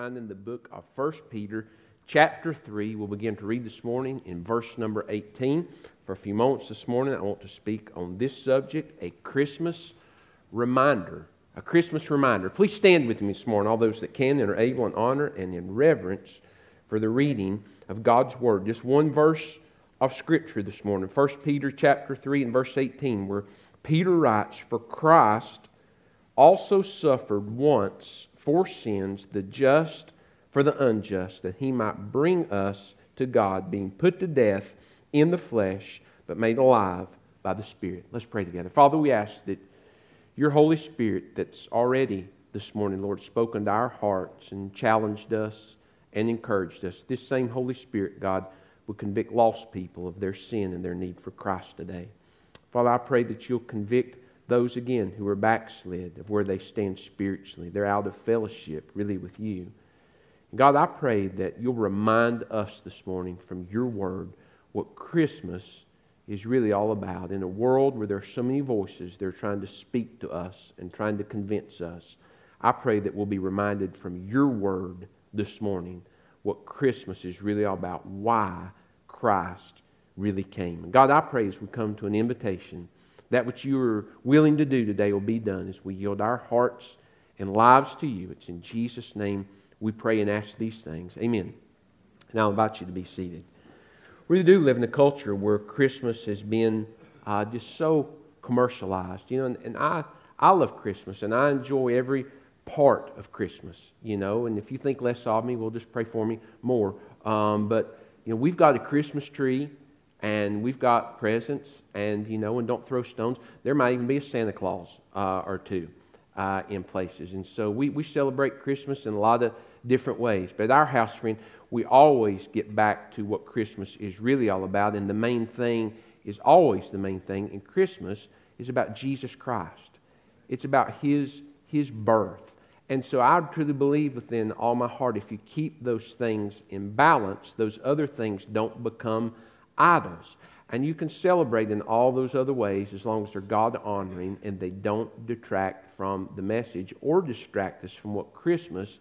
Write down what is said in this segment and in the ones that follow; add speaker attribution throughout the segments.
Speaker 1: Family, you're the book of 1 Peter, chapter 3. We'll begin to read this morning in verse number 18. For a few moments this morning, I want to speak on this subject a Christmas reminder. A Christmas reminder. Please stand with me this morning, all those that can and are able in honor and in reverence for the reading of God's Word. Just one verse of Scripture this morning. 1 Peter chapter 3 and verse 18, where Peter writes, For Christ also suffered once for sins, the just for the unjust, that he might bring us to God, being put to death in the flesh, but made alive by the Spirit. Let's pray together. Father, we ask that your Holy Spirit, that's already this morning, Lord, spoken to our hearts and challenged us and encouraged us, this same Holy Spirit, God, will convict lost people of their sin and their need for Christ today. Father, I pray that you'll convict those again who are backslid of where they stand spiritually. They're out of fellowship really with you. God, I pray that you'll remind us this morning from your word what Christmas is really all about. In a world where there are so many voices, they're trying to speak to us and trying to convince us. I pray that we'll be reminded from your word this morning what Christmas is really all about, why Christ really came. God, I pray as we come to an invitation that which you are willing to do today will be done as we yield our hearts and lives to you. It's in Jesus' name we pray and ask these things. Amen. And I'll invite you to be seated. We do live in a culture where Christmas has been uh, just so commercialized, you know, and, and I, I love Christmas and I enjoy every part of Christmas, you know, and if you think less of me, well, just pray for me more. Um, but, you know, we've got a Christmas tree and we've got presents, and you know, and don't throw stones. There might even be a Santa Claus uh, or two uh, in places, and so we, we celebrate Christmas in a lot of different ways. But our house, friend, we always get back to what Christmas is really all about, and the main thing is always the main thing. And Christmas is about Jesus Christ. It's about His His birth. And so I truly believe within all my heart, if you keep those things in balance, those other things don't become idols. And you can celebrate in all those other ways as long as they're God honoring and they don't detract from the message or distract us from what Christmas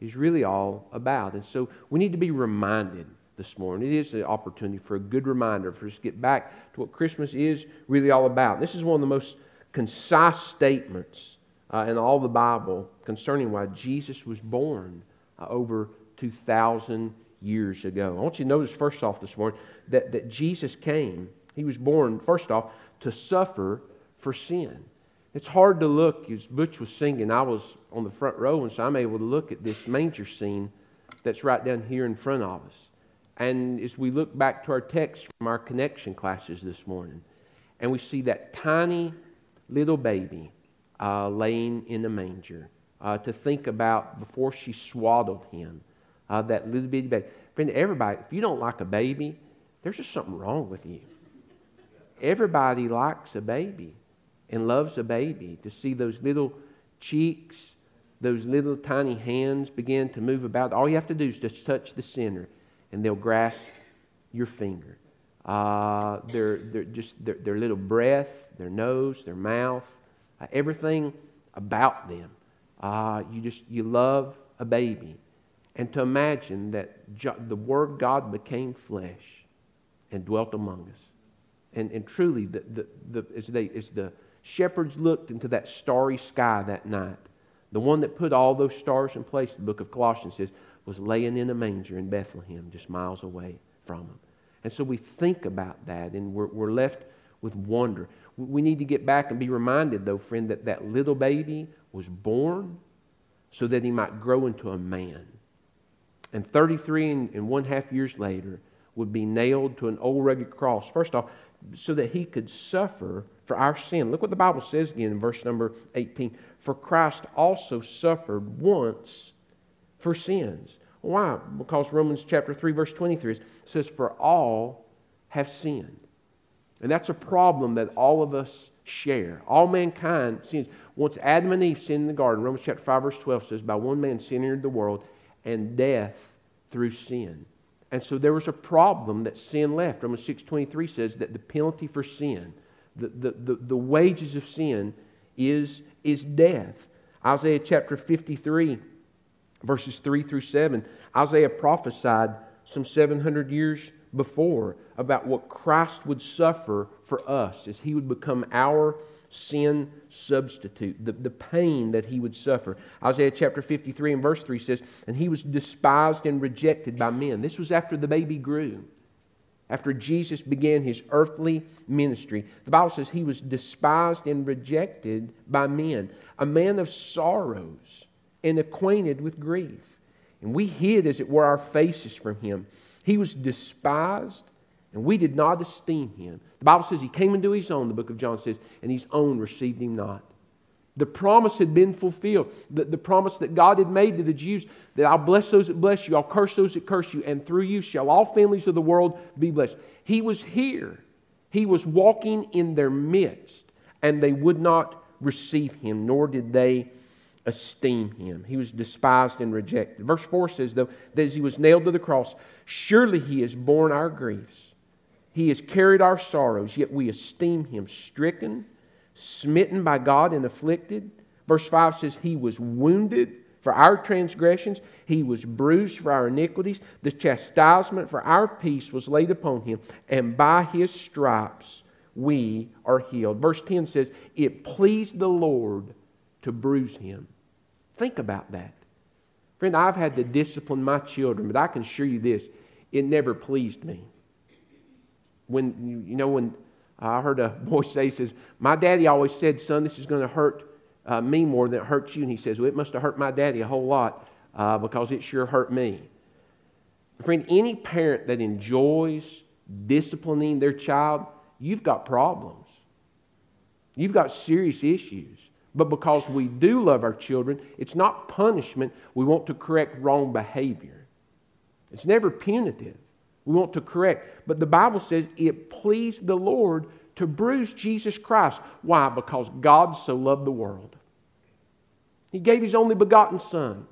Speaker 1: is really all about. And so we need to be reminded this morning. It is an opportunity for a good reminder for us to get back to what Christmas is really all about. This is one of the most concise statements uh, in all the Bible concerning why Jesus was born uh, over 2,000 years ago. I want you to notice, first off, this morning, that, that Jesus came. He was born, first off, to suffer for sin. It's hard to look, as Butch was singing, I was on the front row, and so I'm able to look at this manger scene that's right down here in front of us. And as we look back to our text from our connection classes this morning, and we see that tiny little baby uh, laying in a manger, uh, to think about before she swaddled him uh, that little bitty baby. Friend, everybody, if you don't like a baby, there's just something wrong with you. Everybody likes a baby and loves a baby. To see those little cheeks, those little tiny hands begin to move about. All you have to do is just touch the center, and they'll grasp your finger. Uh, their, their, just their, their little breath, their nose, their mouth, uh, everything about them. Uh, you just you love a baby and to imagine that the Word God became flesh and dwelt among us. And, and truly, the, the, the, as, they, as the shepherds looked into that starry sky that night, the one that put all those stars in place, the book of Colossians says, was laying in a manger in Bethlehem, just miles away from them. And so we think about that, and we're, we're left with wonder. We need to get back and be reminded, though, friend, that that little baby was born so that he might grow into a man and 33 and, and one half years later would be nailed to an old rugged cross. First off, so that he could suffer for our sin. Look what the Bible says again in verse number 18. For Christ also suffered once for sins. Why? Because Romans chapter 3, verse 23 says, For all have sinned. And that's a problem that all of us share. All mankind sins. Once Adam and Eve sinned in the garden, Romans chapter 5, verse 12 says, By one man sin entered the world, and death through sin. And so there was a problem that sin left. Romans 6.23 says that the penalty for sin, the, the, the, the wages of sin is, is death. Isaiah chapter 53, verses 3 through 7. Isaiah prophesied some 700 years before about what Christ would suffer for us as he would become our sin substitute, the, the pain that he would suffer. Isaiah chapter 53 and verse 3 says, And he was despised and rejected by men. This was after the baby grew, after Jesus began his earthly ministry. The Bible says he was despised and rejected by men, a man of sorrows and acquainted with grief. And we hid, as it were, our faces from him. He was despised, and we did not esteem him. The Bible says he came into his own, the book of John says, and his own received him not. The promise had been fulfilled. The, the promise that God had made to the Jews that I'll bless those that bless you, I'll curse those that curse you, and through you shall all families of the world be blessed. He was here. He was walking in their midst, and they would not receive him, nor did they esteem him. He was despised and rejected. Verse 4 says, though, that as he was nailed to the cross, surely he has borne our griefs he has carried our sorrows, yet we esteem him stricken, smitten by God, and afflicted. Verse 5 says, He was wounded for our transgressions, He was bruised for our iniquities. The chastisement for our peace was laid upon Him, and by His stripes we are healed. Verse 10 says, It pleased the Lord to bruise Him. Think about that. Friend, I've had to discipline my children, but I can assure you this it never pleased me when you know when I heard a boy say, he says, "My daddy always said, son, this is going to hurt uh, me more than it hurts you." And he says, "Well, it must have hurt my daddy a whole lot uh, because it sure hurt me." Friend, any parent that enjoys disciplining their child, you've got problems. You've got serious issues. But because we do love our children, it's not punishment. We want to correct wrong behavior. It's never punitive. We want to correct. But the Bible says it pleased the Lord to bruise Jesus Christ. Why? Because God so loved the world. He gave His only begotten Son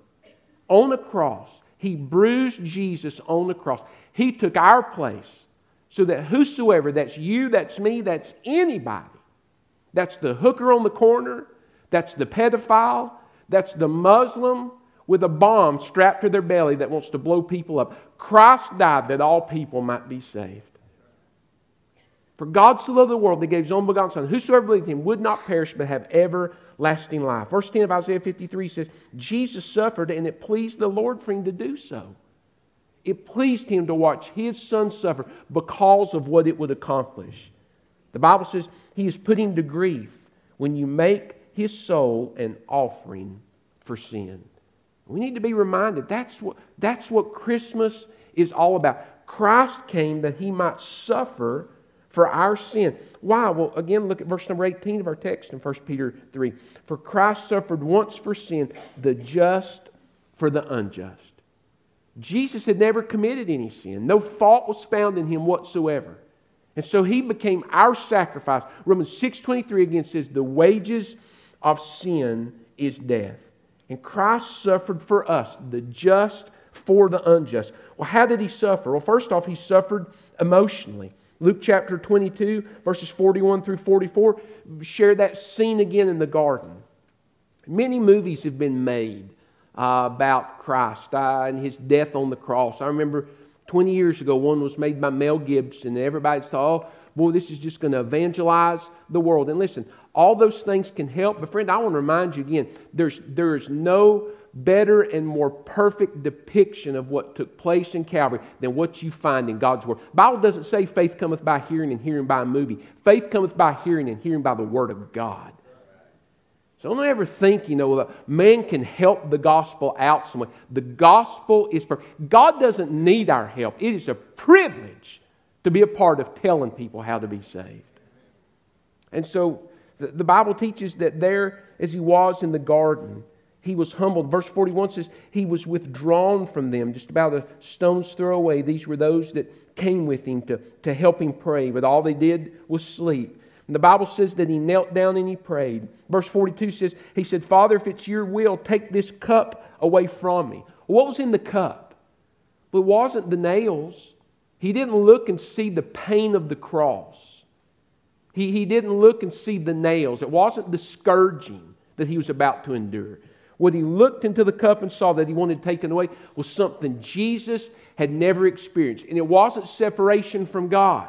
Speaker 1: on a cross. He bruised Jesus on the cross. He took our place so that whosoever, that's you, that's me, that's anybody, that's the hooker on the corner, that's the pedophile, that's the Muslim, with a bomb strapped to their belly that wants to blow people up. Christ died that all people might be saved. For God so loved the world that he gave his own begotten Son, whosoever believed him would not perish but have everlasting life. Verse 10 of Isaiah 53 says, Jesus suffered and it pleased the Lord for him to do so. It pleased him to watch his son suffer because of what it would accomplish. The Bible says he is put him to grief when you make his soul an offering for sin. We need to be reminded that's what, that's what Christmas is all about. Christ came that he might suffer for our sin. Why? Well, again, look at verse number 18 of our text in 1 Peter 3. For Christ suffered once for sin, the just for the unjust. Jesus had never committed any sin, no fault was found in him whatsoever. And so he became our sacrifice. Romans 6:23 again says the wages of sin is death. And Christ suffered for us, the just for the unjust. Well, how did he suffer? Well, first off, he suffered emotionally. Luke chapter 22, verses 41 through 44, share that scene again in the garden. Many movies have been made uh, about Christ uh, and his death on the cross. I remember 20 years ago, one was made by Mel Gibson, and everybody thought, oh, boy, this is just going to evangelize the world. And listen, all those things can help. But, friend, I want to remind you again there's, there is no better and more perfect depiction of what took place in Calvary than what you find in God's Word. The Bible doesn't say faith cometh by hearing and hearing by a movie. Faith cometh by hearing and hearing by the Word of God. So don't ever think, you know, that man can help the gospel out some way. The gospel is for God doesn't need our help. It is a privilege to be a part of telling people how to be saved. And so the, Bible teaches that there, as he was in the garden, he was humbled. Verse 41 says, He was withdrawn from them, just about a stone's throw away. These were those that came with him to, to help him pray, but all they did was sleep. And the Bible says that he knelt down and he prayed. Verse 42 says, He said, Father, if it's your will, take this cup away from me. What was in the cup? It wasn't the nails. He didn't look and see the pain of the cross. He, he didn't look and see the nails. It wasn't the scourging that he was about to endure. What he looked into the cup and saw that he wanted taken away was something Jesus had never experienced. And it wasn't separation from God,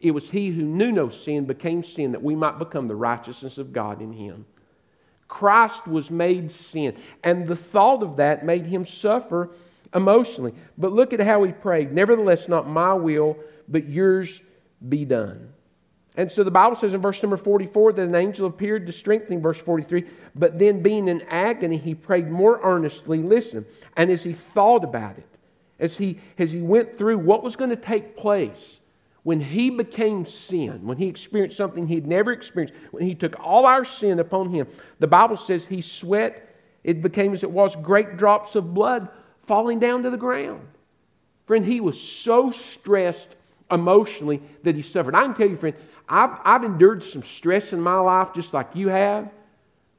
Speaker 1: it was he who knew no sin became sin that we might become the righteousness of God in him. Christ was made sin. And the thought of that made him suffer emotionally. But look at how he prayed Nevertheless, not my will, but yours be done. And so the Bible says in verse number 44 that an angel appeared to strengthen verse 43. But then, being in agony, he prayed more earnestly. Listen, and as he thought about it, as he, as he went through what was going to take place, when he became sin, when he experienced something he'd never experienced, when he took all our sin upon him, the Bible says he sweat, it became as it was great drops of blood falling down to the ground. Friend, he was so stressed emotionally that he suffered. I can tell you, friend, I've, I've endured some stress in my life just like you have,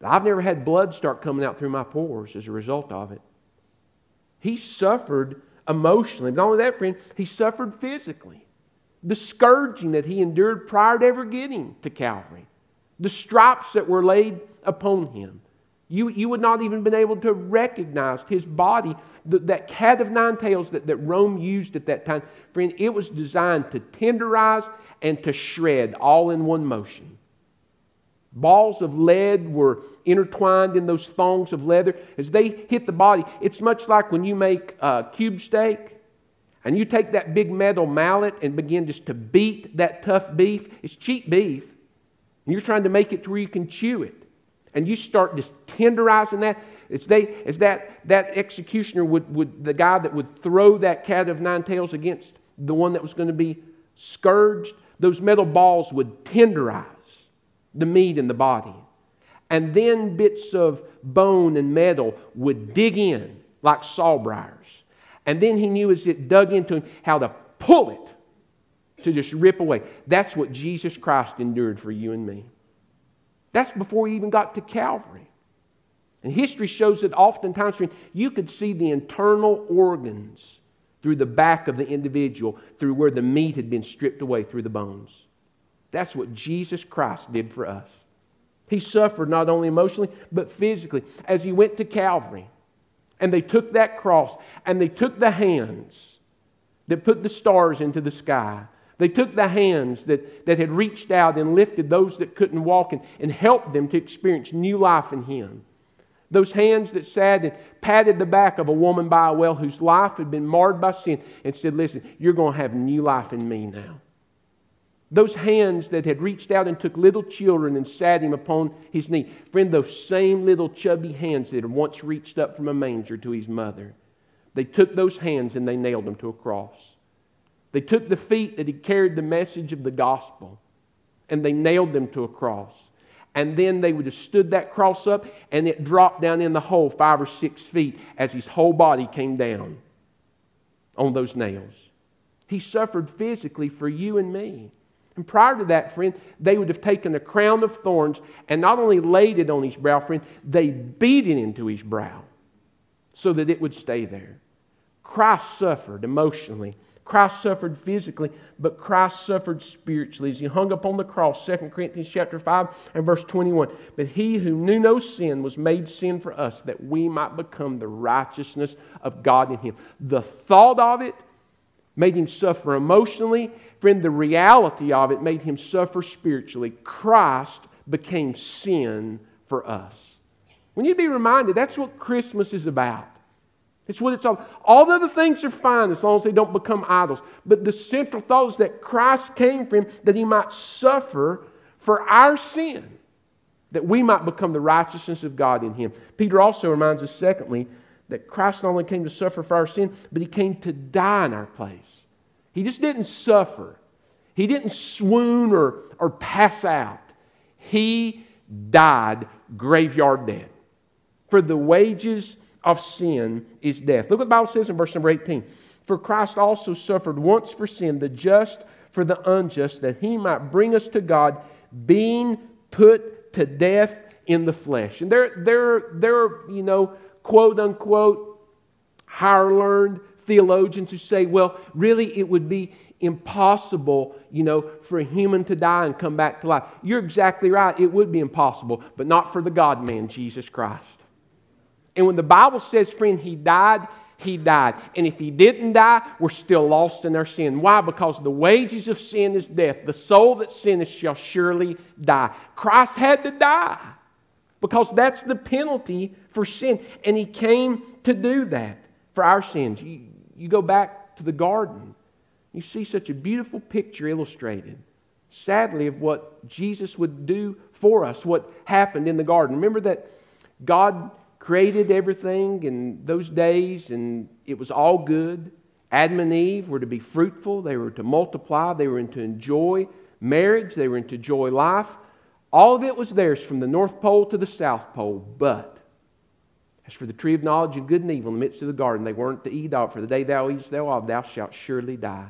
Speaker 1: I've never had blood start coming out through my pores as a result of it. He suffered emotionally. But not only that, friend, he suffered physically the scourging that he endured prior to ever getting to Calvary, the stripes that were laid upon him. You, you would not even been able to recognize his body, the, that cat of nine tails that, that Rome used at that time. Friend, it was designed to tenderize and to shred all in one motion. Balls of lead were intertwined in those thongs of leather. As they hit the body, it's much like when you make a cube steak and you take that big metal mallet and begin just to beat that tough beef, it's cheap beef, and you're trying to make it to where you can chew it. And you start just tenderizing that. It's they, as that, that executioner would, would, the guy that would throw that cat of nine tails against the one that was going to be scourged, those metal balls would tenderize the meat in the body. And then bits of bone and metal would dig in like sawbriars and then he knew as it dug into him how to pull it to just rip away. That's what Jesus Christ endured for you and me. That's before he even got to Calvary. And history shows that oftentimes you could see the internal organs through the back of the individual, through where the meat had been stripped away through the bones. That's what Jesus Christ did for us. He suffered not only emotionally, but physically. As he went to Calvary, and they took that cross and they took the hands that put the stars into the sky. They took the hands that, that had reached out and lifted those that couldn't walk and, and helped them to experience new life in Him. Those hands that sat and patted the back of a woman by a well whose life had been marred by sin and said, Listen, you're going to have new life in me now. Those hands that had reached out and took little children and sat him upon his knee. Friend, those same little chubby hands that had once reached up from a manger to his mother. They took those hands and they nailed them to a cross. They took the feet that he carried the message of the gospel and they nailed them to a cross. And then they would have stood that cross up and it dropped down in the hole five or six feet as his whole body came down on those nails. He suffered physically for you and me. And prior to that, friend, they would have taken a crown of thorns and not only laid it on his brow, friend, they beat it into his brow so that it would stay there. Christ suffered emotionally. Christ suffered physically, but Christ suffered spiritually as he hung upon the cross, 2 Corinthians chapter 5 and verse 21. But he who knew no sin was made sin for us that we might become the righteousness of God in him. The thought of it made him suffer emotionally Friend, the reality of it made him suffer spiritually. Christ became sin for us. Need to be reminded that's what Christmas is about. It's what it's all. All the other things are fine as long as they don't become idols. But the central thought is that Christ came for him that he might suffer for our sin, that we might become the righteousness of God in him. Peter also reminds us, secondly, that Christ not only came to suffer for our sin, but he came to die in our place. He just didn't suffer. He didn't swoon or, or pass out. He died graveyard dead. For the wages of sin is death. Look what the Bible says in verse number 18. For Christ also suffered once for sin, the just for the unjust, that he might bring us to God, being put to death in the flesh. And there, there, there are, you know, quote unquote, higher learned theologians who say, well, really, it would be impossible, you know, for a human to die and come back to life. You're exactly right. It would be impossible, but not for the God man, Jesus Christ. And when the Bible says, friend, he died, he died. And if he didn't die, we're still lost in our sin. Why? Because the wages of sin is death. The soul that sinneth shall surely die. Christ had to die because that's the penalty for sin. And he came to do that for our sins. You, you go back to the garden, you see such a beautiful picture illustrated, sadly, of what Jesus would do for us, what happened in the garden. Remember that God created everything in those days, and it was all good. Adam and Eve were to be fruitful, they were to multiply, they were to enjoy marriage, they were to enjoy life. All of it was theirs from the North Pole to the South Pole, but as for the tree of knowledge of good and evil in the midst of the garden, they weren't to eat of, for the day thou eatest thereof, thou shalt surely die.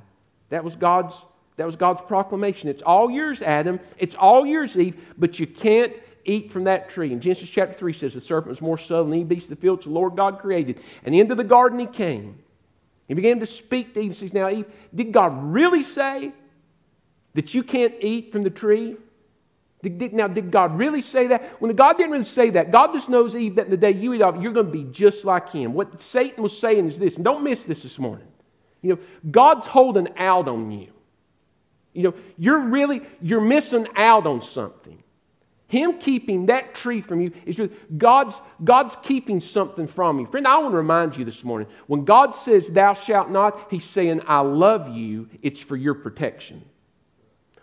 Speaker 1: That was God's that was God's proclamation. It's all yours, Adam. It's all yours, Eve, but you can't eat from that tree. And Genesis chapter 3 says the serpent was more subtle than any beast of the field the Lord God created. And into the garden he came. He began to speak to Eve and says, Now, Eve, did God really say that you can't eat from the tree? Did, did, now, did God really say that? When God didn't really say that, God just knows, Eve, that the day you eat of it, you're going to be just like him. What Satan was saying is this, and don't miss this this morning. You know, God's holding out on you. You know, you're really, you're missing out on something. Him keeping that tree from you is just God's, God's keeping something from you. Friend, I want to remind you this morning when God says, Thou shalt not, He's saying, I love you, it's for your protection.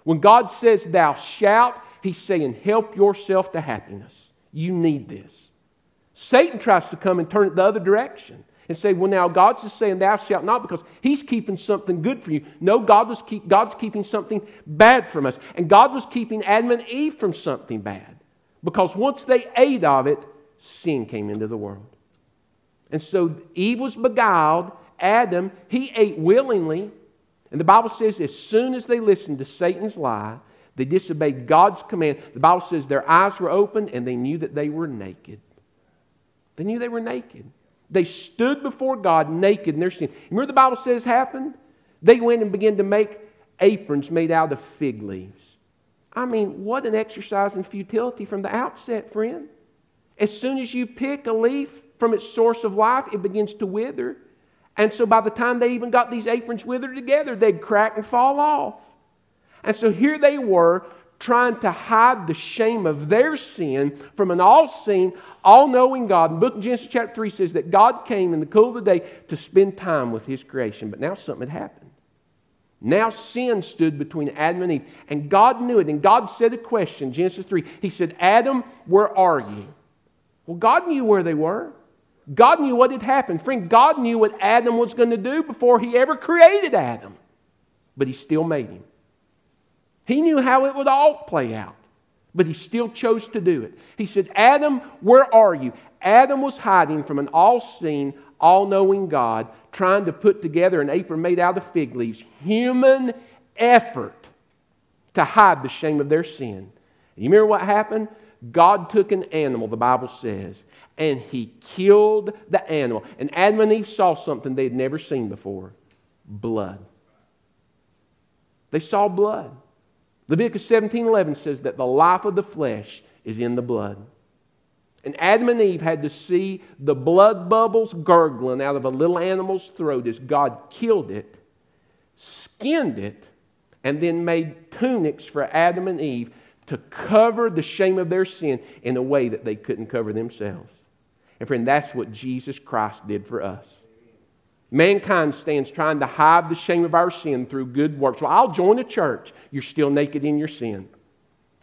Speaker 1: When God says, Thou shalt, He's saying, Help yourself to happiness. You need this. Satan tries to come and turn it the other direction and say, well, now God's just saying, thou shalt not, because He's keeping something good for you. No, God was keep, God's keeping something bad from us. And God was keeping Adam and Eve from something bad. Because once they ate of it, sin came into the world. And so Eve was beguiled. Adam, he ate willingly. And the Bible says, as soon as they listened to Satan's lie, they disobeyed God's command. The Bible says their eyes were opened and they knew that they were naked. They knew they were naked. They stood before God naked in their sin. Remember the Bible says happened? They went and began to make aprons made out of fig leaves. I mean, what an exercise in futility from the outset, friend. As soon as you pick a leaf from its source of life, it begins to wither. And so by the time they even got these aprons withered together, they'd crack and fall off. And so here they were trying to hide the shame of their sin from an all seeing, all knowing God. And book of Genesis chapter 3 says that God came in the cool of the day to spend time with his creation. But now something had happened. Now sin stood between Adam and Eve. And God knew it. And God said a question, Genesis 3. He said, Adam, where are you? Well, God knew where they were. God knew what had happened. Friend, God knew what Adam was going to do before he ever created Adam. But he still made him. He knew how it would all play out, but he still chose to do it. He said, Adam, where are you? Adam was hiding from an all seeing, all knowing God, trying to put together an apron made out of fig leaves. Human effort to hide the shame of their sin. You remember what happened? God took an animal, the Bible says, and he killed the animal. And Adam and Eve saw something they'd never seen before blood. They saw blood. Leviticus 17 11 says that the life of the flesh is in the blood. And Adam and Eve had to see the blood bubbles gurgling out of a little animal's throat as God killed it, skinned it, and then made tunics for Adam and Eve to cover the shame of their sin in a way that they couldn't cover themselves. And friend, that's what Jesus Christ did for us. Mankind stands trying to hide the shame of our sin through good works. Well, I'll join a church. You're still naked in your sin.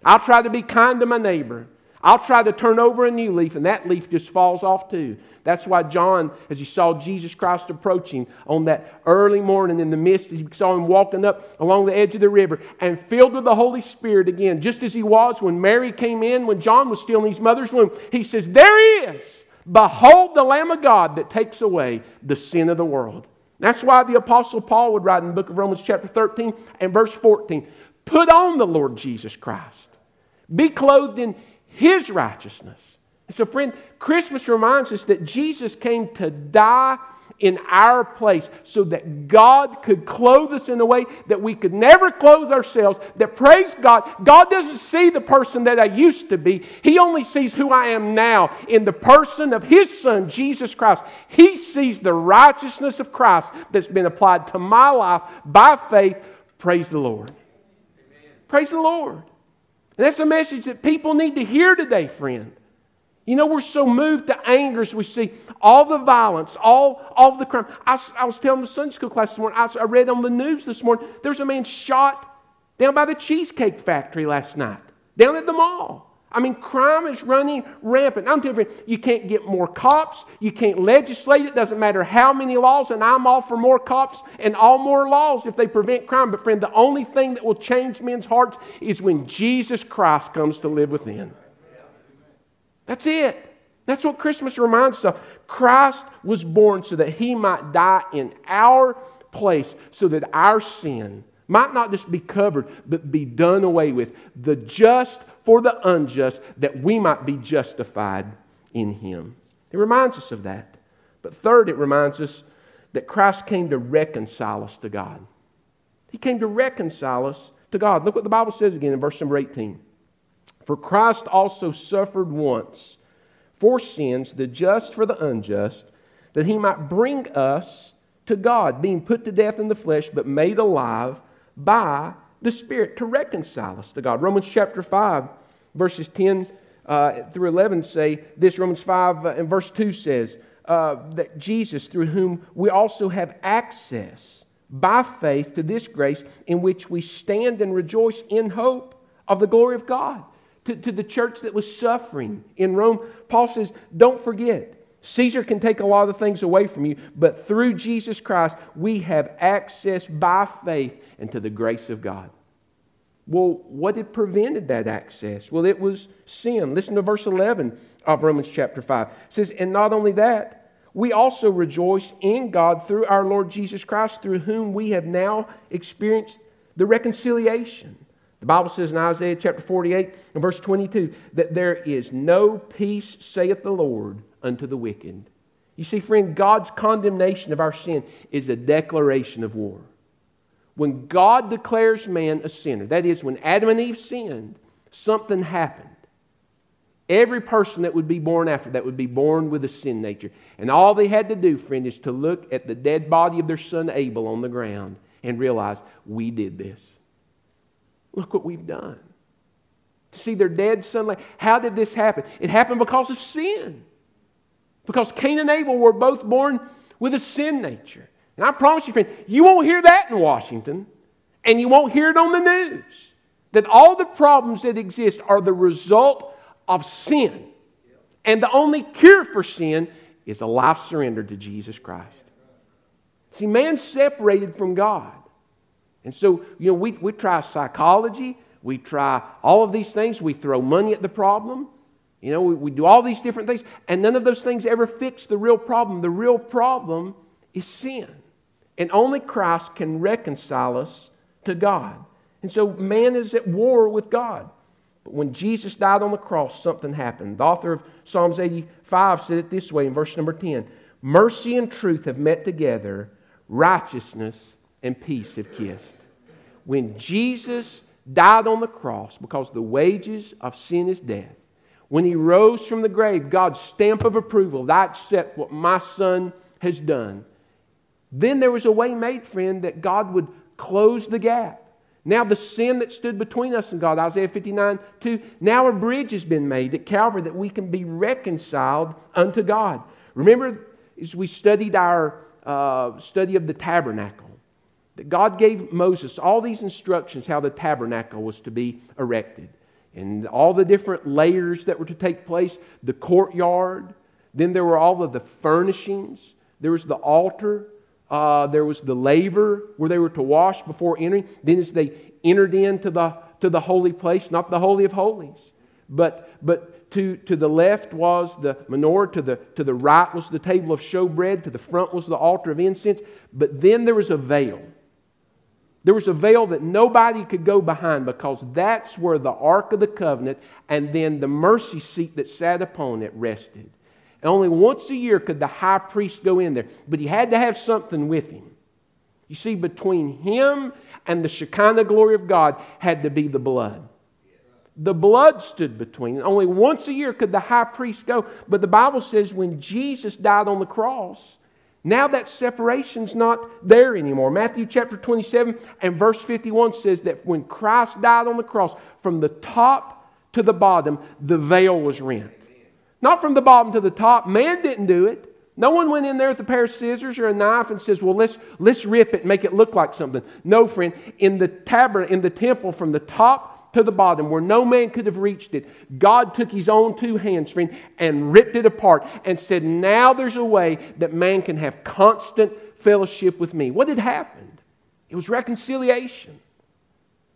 Speaker 1: I'll try to be kind to my neighbor. I'll try to turn over a new leaf, and that leaf just falls off too. That's why John, as he saw Jesus Christ approaching on that early morning in the mist, as he saw him walking up along the edge of the river and filled with the Holy Spirit again, just as he was when Mary came in, when John was still in his mother's womb. He says, There he is. Behold the Lamb of God that takes away the sin of the world. That's why the Apostle Paul would write in the book of Romans, chapter 13 and verse 14 Put on the Lord Jesus Christ, be clothed in his righteousness. And so, friend, Christmas reminds us that Jesus came to die in our place so that God could clothe us in a way that we could never clothe ourselves. That praise God, God doesn't see the person that I used to be, He only sees who I am now in the person of His Son, Jesus Christ. He sees the righteousness of Christ that's been applied to my life by faith. Praise the Lord. Amen. Praise the Lord. And that's a message that people need to hear today, friend. You know, we're so moved to anger as we see all the violence, all, all the crime. I, I was telling the Sunday school class this morning, I, I read on the news this morning, there's a man shot down by the Cheesecake Factory last night, down at the mall. I mean, crime is running rampant. I'm telling you, you can't get more cops. You can't legislate it. Doesn't matter how many laws, and I'm all for more cops and all more laws if they prevent crime. But, friend, the only thing that will change men's hearts is when Jesus Christ comes to live within. That's it. That's what Christmas reminds us of. Christ was born so that he might die in our place, so that our sin might not just be covered, but be done away with. The just for the unjust, that we might be justified in him. It reminds us of that. But third, it reminds us that Christ came to reconcile us to God. He came to reconcile us to God. Look what the Bible says again in verse number 18. For Christ also suffered once for sins, the just for the unjust, that he might bring us to God, being put to death in the flesh, but made alive by the Spirit to reconcile us to God. Romans chapter 5, verses 10 uh, through 11 say this. Romans 5 uh, and verse 2 says uh, that Jesus, through whom we also have access by faith to this grace in which we stand and rejoice in hope of the glory of God. To, to the church that was suffering in Rome, Paul says, Don't forget, Caesar can take a lot of things away from you, but through Jesus Christ, we have access by faith into the grace of God. Well, what had prevented that access? Well, it was sin. Listen to verse 11 of Romans chapter 5. It says, And not only that, we also rejoice in God through our Lord Jesus Christ, through whom we have now experienced the reconciliation. The Bible says in Isaiah chapter 48 and verse 22 that there is no peace, saith the Lord, unto the wicked. You see, friend, God's condemnation of our sin is a declaration of war. When God declares man a sinner, that is, when Adam and Eve sinned, something happened. Every person that would be born after that would be born with a sin nature. And all they had to do, friend, is to look at the dead body of their son Abel on the ground and realize, we did this. Look what we've done. To see their dead son. How did this happen? It happened because of sin. Because Cain and Abel were both born with a sin nature. And I promise you, friend, you won't hear that in Washington, and you won't hear it on the news. That all the problems that exist are the result of sin. And the only cure for sin is a life surrendered to Jesus Christ. See, man separated from God. And so, you know, we, we try psychology, we try all of these things, we throw money at the problem. You know, we, we do all these different things, and none of those things ever fix the real problem. The real problem is sin. And only Christ can reconcile us to God. And so man is at war with God. But when Jesus died on the cross, something happened. The author of Psalms 85 said it this way in verse number 10 Mercy and truth have met together, righteousness and peace have kissed. When Jesus died on the cross, because the wages of sin is death, when he rose from the grave, God's stamp of approval, I accept what my son has done. Then there was a way made, friend, that God would close the gap. Now, the sin that stood between us and God, Isaiah 59 2, now a bridge has been made at Calvary that we can be reconciled unto God. Remember, as we studied our uh, study of the tabernacle, that God gave Moses all these instructions how the tabernacle was to be erected, and all the different layers that were to take place, the courtyard, then there were all of the furnishings, there was the altar, uh, there was the laver where they were to wash before entering. Then, as they entered into the, to the holy place, not the Holy of Holies, but, but to, to the left was the menorah, to the, to the right was the table of showbread, to the front was the altar of incense. But then there was a veil. There was a veil that nobody could go behind because that's where the Ark of the Covenant and then the mercy seat that sat upon it rested. And only once a year could the high priest go in there. But he had to have something with him. You see, between him and the Shekinah glory of God had to be the blood. The blood stood between. Only once a year could the high priest go. But the Bible says when Jesus died on the cross, now that separation's not there anymore. Matthew chapter 27 and verse 51 says that when Christ died on the cross, from the top to the bottom, the veil was rent. Not from the bottom to the top. Man didn't do it. No one went in there with a pair of scissors or a knife and says, Well, let's, let's rip it and make it look like something. No, friend. In the tabernacle, in the temple, from the top to the bottom, where no man could have reached it, God took his own two hands, friend, and ripped it apart and said, Now there's a way that man can have constant fellowship with me. What had happened? It was reconciliation.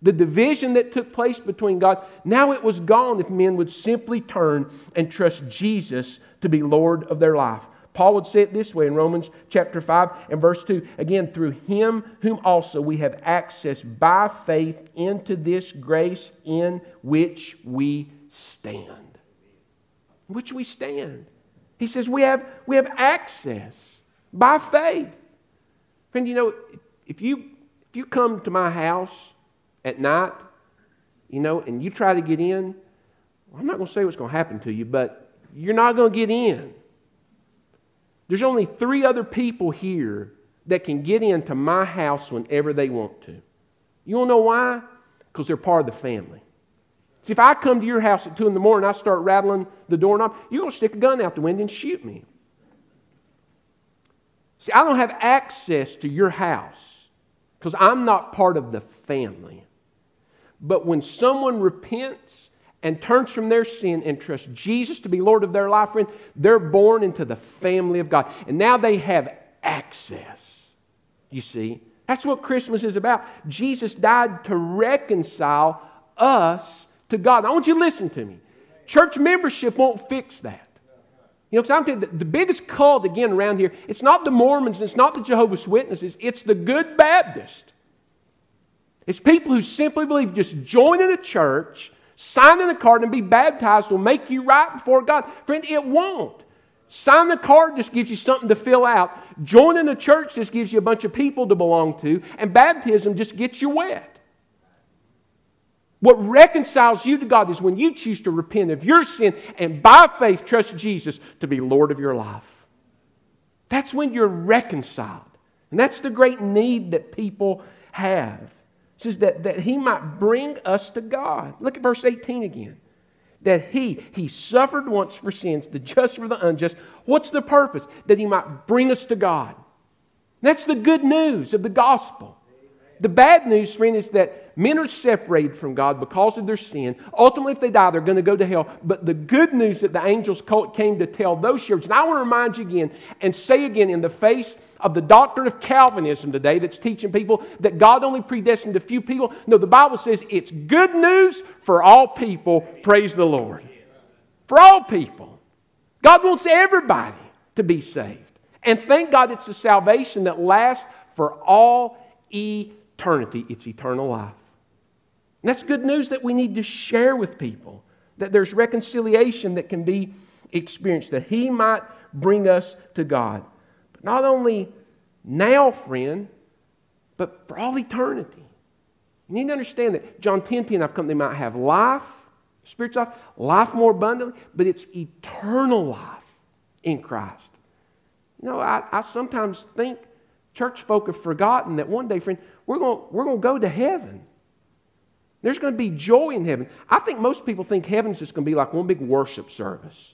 Speaker 1: The division that took place between God, now it was gone if men would simply turn and trust Jesus to be Lord of their life. Paul would say it this way in Romans chapter 5 and verse 2. Again, through him whom also we have access by faith into this grace in which we stand. In which we stand. He says we have, we have access by faith. Friend, you know, if you, if you come to my house at night, you know, and you try to get in, I'm not going to say what's going to happen to you, but you're not going to get in. There's only three other people here that can get into my house whenever they want to. You want to know why? Because they're part of the family. See, if I come to your house at 2 in the morning I start rattling the doorknob, you're going to stick a gun out the window and shoot me. See, I don't have access to your house because I'm not part of the family. But when someone repents and turns from their sin and trusts Jesus to be Lord of their life, friend, they're born into the family of God. And now they have access. You see? That's what Christmas is about. Jesus died to reconcile us to God. I want you to listen to me. Church membership won't fix that. You know, because I'm telling you, the biggest cult again around here, it's not the Mormons, it's not the Jehovah's Witnesses, it's the good Baptist. It's people who simply believe just joining a church Signing a card and be baptized will make you right before God. Friend, it won't. Sign the card just gives you something to fill out. Joining a church just gives you a bunch of people to belong to. And baptism just gets you wet. What reconciles you to God is when you choose to repent of your sin and by faith trust Jesus to be Lord of your life. That's when you're reconciled. And that's the great need that people have says that, that he might bring us to God. Look at verse 18 again. That he, he suffered once for sins, the just for the unjust. What's the purpose? That he might bring us to God. That's the good news of the gospel. The bad news, friend, is that men are separated from God because of their sin. Ultimately, if they die, they're going to go to hell. But the good news that the angels came to tell those shepherds, and I want to remind you again and say again in the face of the doctrine of Calvinism today that's teaching people that God only predestined a few people. No, the Bible says it's good news for all people. Praise the Lord. For all people. God wants everybody to be saved. And thank God it's a salvation that lasts for all eternity it's eternal life. And that's good news that we need to share with people, that there's reconciliation that can be experienced, that He might bring us to God. Not only now, friend, but for all eternity. You need to understand that John 10 10, I've come, they might have life, spiritual life, life more abundantly, but it's eternal life in Christ. You know, I, I sometimes think church folk have forgotten that one day, friend, we're going, we're going to go to heaven. There's going to be joy in heaven. I think most people think heaven's just going to be like one big worship service.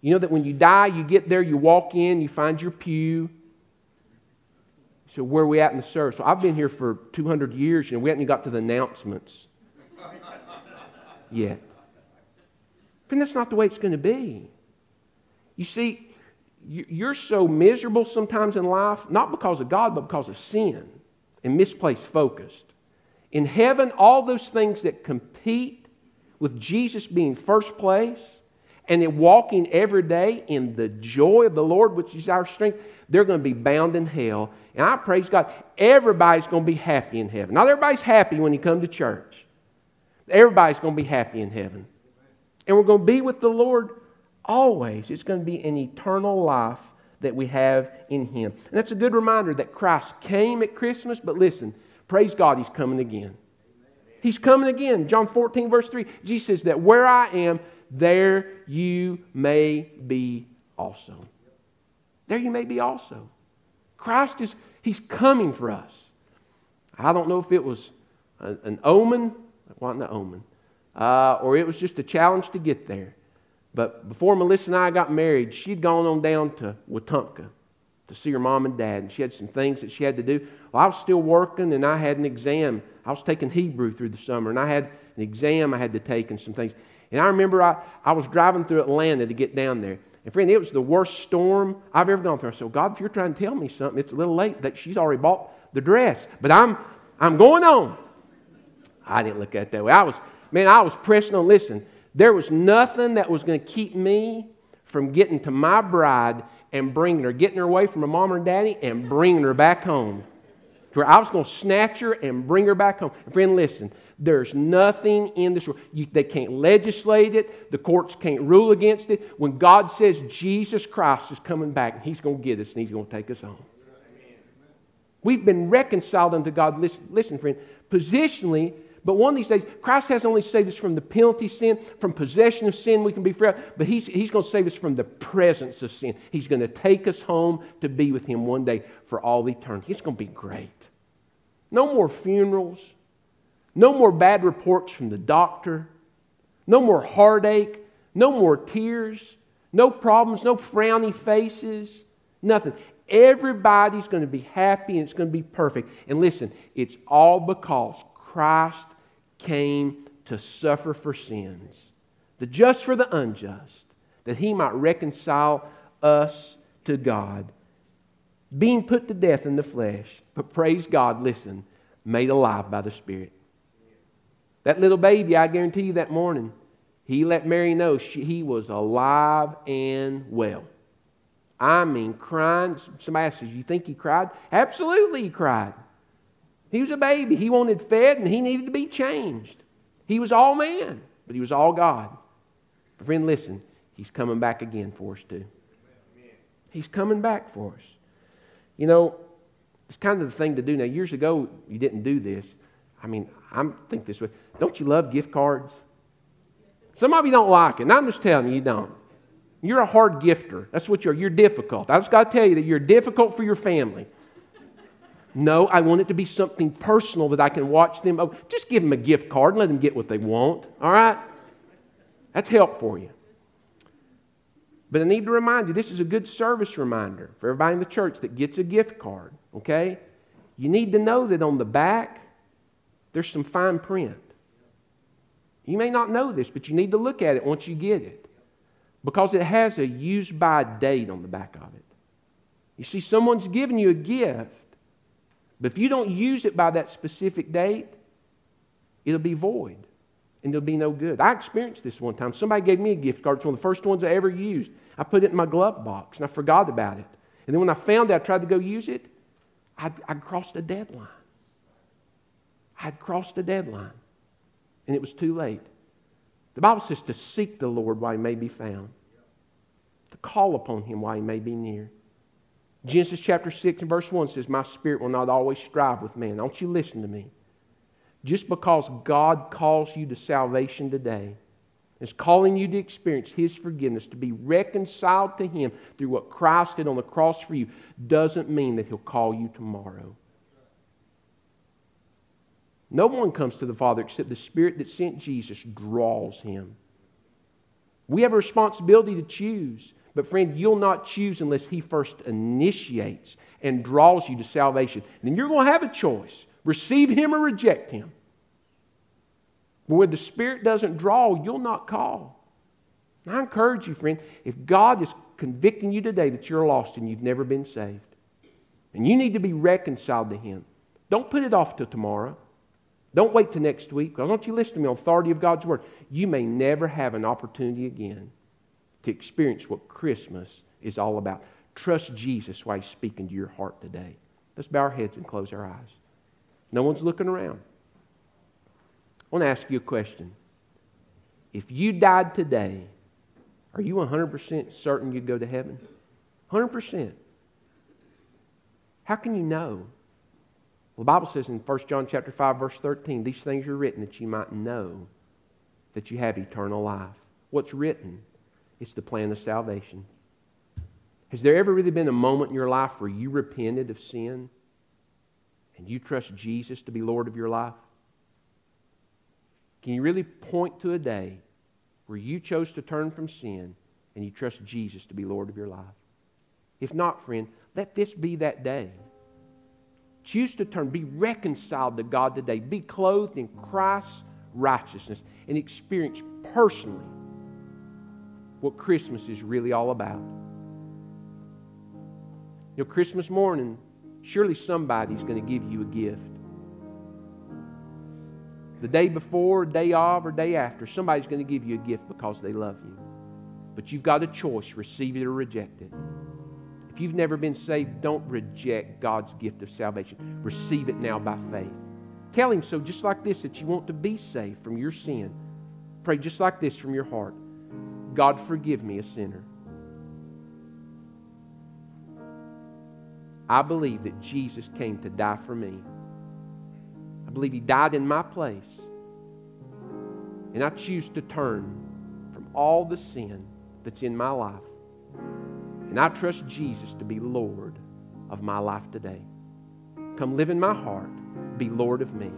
Speaker 1: You know that when you die, you get there, you walk in, you find your pew. So where are we at in the service? So I've been here for 200 years, and we haven't even got to the announcements yet. But that's not the way it's going to be. You see, you're so miserable sometimes in life, not because of God, but because of sin and misplaced focused. In heaven, all those things that compete with Jesus being first place and then walking every day in the joy of the Lord, which is our strength, they're going to be bound in hell. And I praise God, everybody's going to be happy in heaven. Not everybody's happy when you come to church. Everybody's going to be happy in heaven. And we're going to be with the Lord Always. It's going to be an eternal life that we have in Him. And that's a good reminder that Christ came at Christmas, but listen, praise God, He's coming again. He's coming again. John 14, verse 3, Jesus says that where I am, there you may be also. There you may be also. Christ is, He's coming for us. I don't know if it was an omen, it wasn't an omen, uh, or it was just a challenge to get there. But before Melissa and I got married, she'd gone on down to Wetumpka to see her mom and dad, and she had some things that she had to do. Well, I was still working, and I had an exam. I was taking Hebrew through the summer, and I had an exam I had to take and some things. And I remember I, I was driving through Atlanta to get down there. And friend, it was the worst storm I've ever gone through. I said, God, if you're trying to tell me something, it's a little late that she's already bought the dress. But I'm I'm going on. I didn't look at it that way. I was, man, I was pressing on. Listen, there was nothing that was going to keep me from getting to my bride and bringing her, getting her away from her mom and daddy and bringing her back home. Where I was going to snatch her and bring her back home. friend, listen, there's nothing in this world. You, they can't legislate it. The courts can't rule against it. When God says Jesus Christ is coming back, and He's going to get us and He's going to take us home. We've been reconciled unto God. Listen, listen, friend, positionally, but one of these days, Christ has only saved us from the penalty of sin, from possession of sin, we can be free, but he's, he's going to save us from the presence of sin. He's going to take us home to be with Him one day for all eternity. It's going to be great. No more funerals, no more bad reports from the doctor, no more heartache, no more tears, no problems, no frowny faces, nothing. Everybody's going to be happy and it's going to be perfect. And listen, it's all because Christ came to suffer for sins, the just for the unjust, that he might reconcile us to God, being put to death in the flesh, but praise God, listen, made alive by the Spirit. That little baby, I guarantee you that morning, he let Mary know she, he was alive and well. I mean, crying. Somebody says, You think he cried? Absolutely, he cried. He was a baby. He wanted fed and he needed to be changed. He was all man, but he was all God. But friend, listen, he's coming back again for us too. He's coming back for us. You know, it's kind of the thing to do. Now, years ago, you didn't do this. I mean, I think this way. Don't you love gift cards? Some of you don't like it, and I'm just telling you, you don't. You're a hard gifter. That's what you're. You're difficult. I just got to tell you that you're difficult for your family. No, I want it to be something personal that I can watch them. Oh, just give them a gift card and let them get what they want. All right? That's help for you. But I need to remind you this is a good service reminder for everybody in the church that gets a gift card. Okay? You need to know that on the back, there's some fine print. You may not know this, but you need to look at it once you get it because it has a use by date on the back of it. You see, someone's given you a gift, but if you don't use it by that specific date, it'll be void and it'll be no good. I experienced this one time. Somebody gave me a gift card. It's one of the first ones I ever used. I put it in my glove box and I forgot about it. And then when I found it, I tried to go use it, I'd, I'd crossed a deadline. I'd crossed a deadline and it was too late. The Bible says to seek the Lord while he may be found, to call upon him while he may be near. Genesis chapter 6 and verse 1 says, My spirit will not always strive with man. Don't you listen to me. Just because God calls you to salvation today, is calling you to experience His forgiveness, to be reconciled to Him through what Christ did on the cross for you, doesn't mean that He'll call you tomorrow. No one comes to the Father except the Spirit that sent Jesus draws him. We have a responsibility to choose. But, friend, you'll not choose unless He first initiates and draws you to salvation. Then you're going to have a choice receive Him or reject Him. But where the Spirit doesn't draw, you'll not call. I encourage you, friend, if God is convicting you today that you're lost and you've never been saved, and you need to be reconciled to Him, don't put it off till tomorrow. Don't wait till next week, because don't you listen to me on authority of God's Word. You may never have an opportunity again to experience what Christmas is all about. Trust Jesus while He's speaking to your heart today. Let's bow our heads and close our eyes. No one's looking around. I want to ask you a question. If you died today Are you 100% certain you'd go to heaven? 100%. How can you know? Well, the Bible says in 1 John chapter 5, verse 13, these things are written that you might know that you have eternal life. What's written? It's the plan of salvation. Has there ever really been a moment in your life where you repented of sin and you trust Jesus to be Lord of your life? Can you really point to a day where you chose to turn from sin and you trust Jesus to be Lord of your life? If not, friend, let this be that day. Choose to turn, be reconciled to God today, be clothed in Christ's righteousness, and experience personally what Christmas is really all about. You know, Christmas morning, surely somebody's going to give you a gift. The day before, day of, or day after, somebody's going to give you a gift because they love you. But you've got a choice receive it or reject it. If you've never been saved, don't reject God's gift of salvation. Receive it now by faith. Tell Him so, just like this, that you want to be saved from your sin. Pray just like this from your heart God, forgive me, a sinner. I believe that Jesus came to die for me. I believe He died in my place. And I choose to turn from all the sin that's in my life. And I trust Jesus to be Lord of my life today. Come live in my heart, be Lord of me.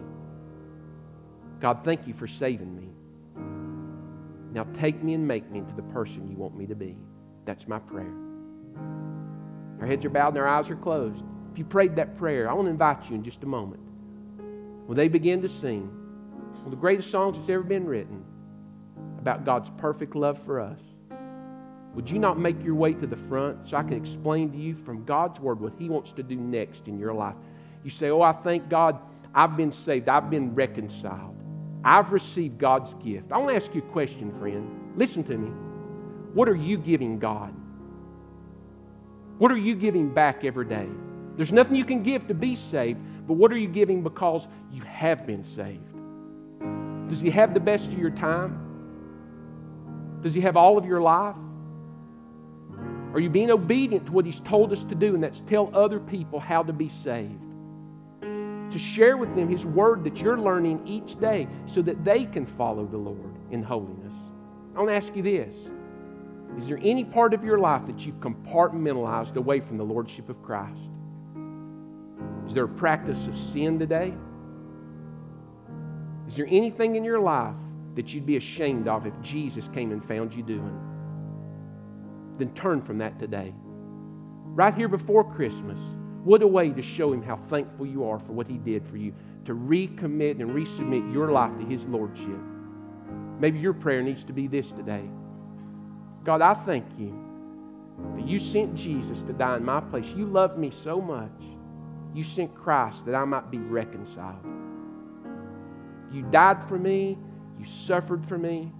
Speaker 1: God, thank you for saving me. Now take me and make me into the person you want me to be. That's my prayer. Our heads are bowed and our eyes are closed. If you prayed that prayer, I want to invite you in just a moment. When they begin to sing one of the greatest songs that's ever been written about God's perfect love for us, would you not make your way to the front so I can explain to you from God's Word what He wants to do next in your life? You say, Oh, I thank God I've been saved, I've been reconciled, I've received God's gift. I want to ask you a question, friend. Listen to me. What are you giving God? What are you giving back every day? There's nothing you can give to be saved, but what are you giving because you have been saved? Does He have the best of your time? Does He have all of your life? Are you being obedient to what He's told us to do, and that's tell other people how to be saved? To share with them His Word that you're learning each day so that they can follow the Lord in holiness. I want to ask you this Is there any part of your life that you've compartmentalized away from the Lordship of Christ? Is there a practice of sin today? Is there anything in your life that you'd be ashamed of if Jesus came and found you doing? Then turn from that today. Right here before Christmas, what a way to show Him how thankful you are for what He did for you, to recommit and resubmit your life to His Lordship. Maybe your prayer needs to be this today God, I thank you that you sent Jesus to die in my place. You loved me so much. You sent Christ that I might be reconciled. You died for me, you suffered for me.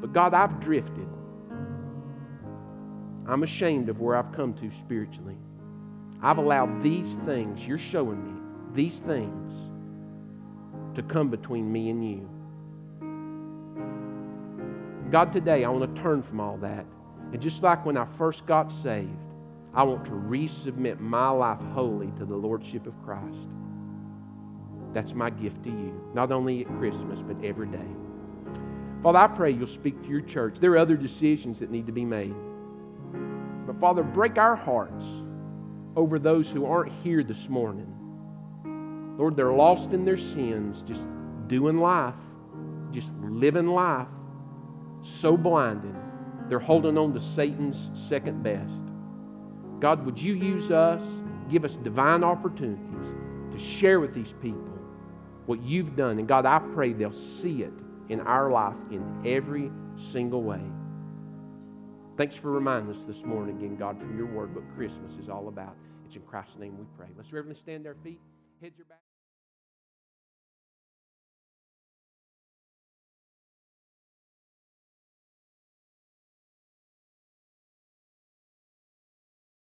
Speaker 1: But God, I've drifted. I'm ashamed of where I've come to spiritually. I've allowed these things, you're showing me, these things to come between me and you. God, today I want to turn from all that. And just like when I first got saved, I want to resubmit my life wholly to the Lordship of Christ. That's my gift to you, not only at Christmas, but every day. Father, I pray you'll speak to your church. There are other decisions that need to be made. But Father, break our hearts over those who aren't here this morning. Lord, they're lost in their sins, just doing life, just living life, so blinded. They're holding on to Satan's second best. God, would you use us, give us divine opportunities to share with these people what you've done? And God, I pray they'll see it in our life in every single way. Thanks for reminding us this morning again, God, from your word, what Christmas is all about. It's in Christ's name we pray. Let's reverently stand our feet, heads are back.